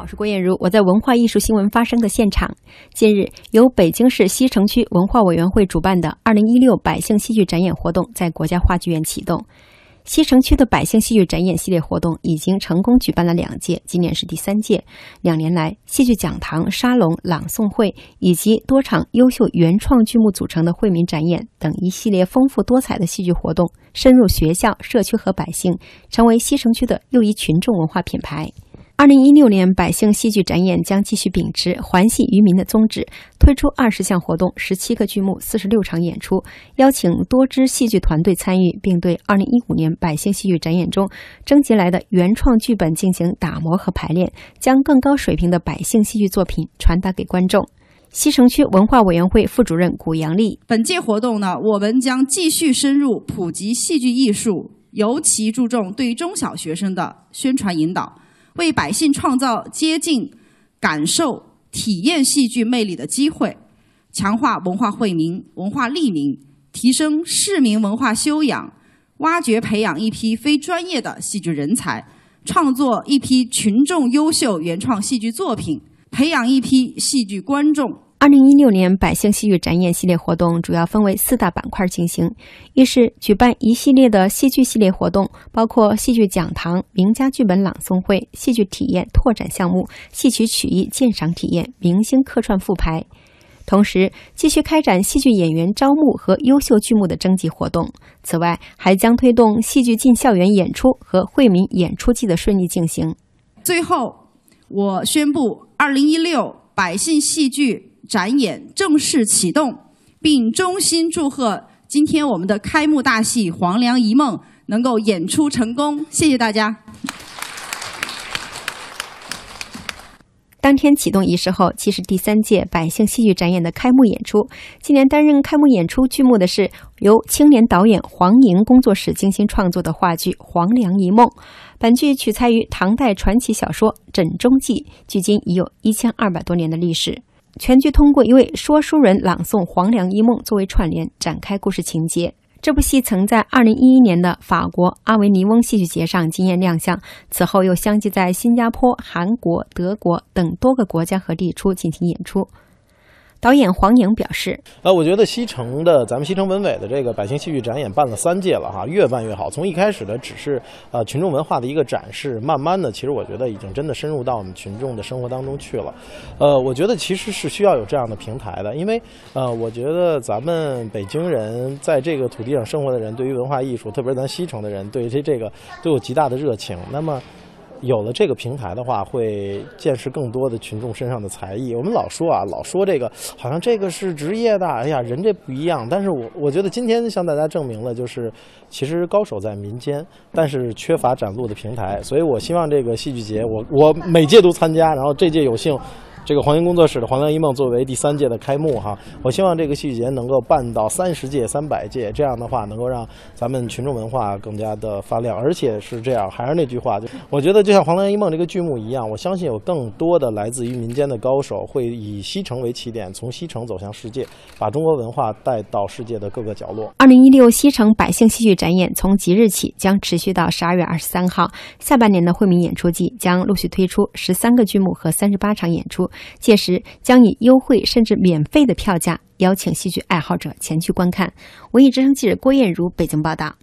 我是郭艳茹，我在文化艺术新闻发生的现场。近日，由北京市西城区文化委员会主办的“二零一六百姓戏剧展演”活动在国家话剧院启动。西城区的百姓戏剧展演系列活动已经成功举办了两届，今年是第三届。两年来，戏剧讲堂、沙龙、朗诵会以及多场优秀原创剧目组成的惠民展演等一系列丰富多彩的戏剧活动，深入学校、社区和百姓，成为西城区的又一群众文化品牌。二零一六年百姓戏剧展演将继续秉持环戏于民的宗旨，推出二十项活动、十七个剧目、四十六场演出，邀请多支戏剧团队参与，并对二零一五年百姓戏剧展演中征集来的原创剧本进行打磨和排练，将更高水平的百姓戏剧作品传达给观众。西城区文化委员会副主任古杨丽，本届活动呢，我们将继续深入普及戏剧艺术，尤其注重对中小学生的宣传引导。为百姓创造接近、感受、体验戏剧魅力的机会，强化文化惠民、文化利民，提升市民文化修养，挖掘培养一批非专业的戏剧人才，创作一批群众优秀原创戏剧作品，培养一批戏剧观众。二零一六年百姓戏剧展演系列活动主要分为四大板块进行：一是举办一系列的戏剧系列活动，包括戏剧讲堂、名家剧本朗诵会、戏剧体验拓展项目、戏曲曲艺鉴赏体验、明星客串复排；同时继续开展戏剧演员招募和优秀剧目的征集活动。此外，还将推动戏剧进校园演出和惠民演出季的顺利进行。最后，我宣布，二零一六百姓戏剧。展演正式启动，并衷心祝贺今天我们的开幕大戏《黄粱一梦》能够演出成功。谢谢大家。当天启动仪式后，即是第三届百姓戏剧展演的开幕演出。今年担任开幕演出剧目的是由青年导演黄莹工作室精心创作的话剧《黄粱一梦》。本剧取材于唐代传奇小说《枕中记》，距今已有一千二百多年的历史。全剧通过一位说书人朗诵《黄粱一梦》作为串联，展开故事情节。这部戏曾在2011年的法国阿维尼翁戏剧节上惊艳亮相，此后又相继在新加坡、韩国、德国等多个国家和地区进行演出。导演黄颖表示：“呃，我觉得西城的咱们西城文委的这个百姓戏剧展演办了三届了哈，越办越好。从一开始的只是呃群众文化的一个展示，慢慢的，其实我觉得已经真的深入到我们群众的生活当中去了。呃，我觉得其实是需要有这样的平台的，因为呃，我觉得咱们北京人在这个土地上生活的人，对于文化艺术，特别是咱西城的人，对于这这个都有极大的热情。那么。有了这个平台的话，会见识更多的群众身上的才艺。我们老说啊，老说这个好像这个是职业的，哎呀，人这不一样。但是我我觉得今天向大家证明了，就是其实高手在民间，但是缺乏展露的平台。所以我希望这个戏剧节，我我每届都参加，然后这届有幸。这个黄英工作室的《黄粱一梦》作为第三届的开幕哈，我希望这个戏剧节能够办到三十届、三百届，这样的话能够让咱们群众文化更加的发亮。而且是这样，还是那句话，就我觉得就像《黄粱一梦》这个剧目一样，我相信有更多的来自于民间的高手会以西城为起点，从西城走向世界，把中国文化带到世界的各个角落。二零一六西城百姓戏剧展演从即日起将持续到十二月二十三号，下半年的惠民演出季将陆续推出十三个剧目和三十八场演出。届时将以优惠甚至免费的票价邀请戏剧爱好者前去观看。文艺之声记者郭艳茹北京报道。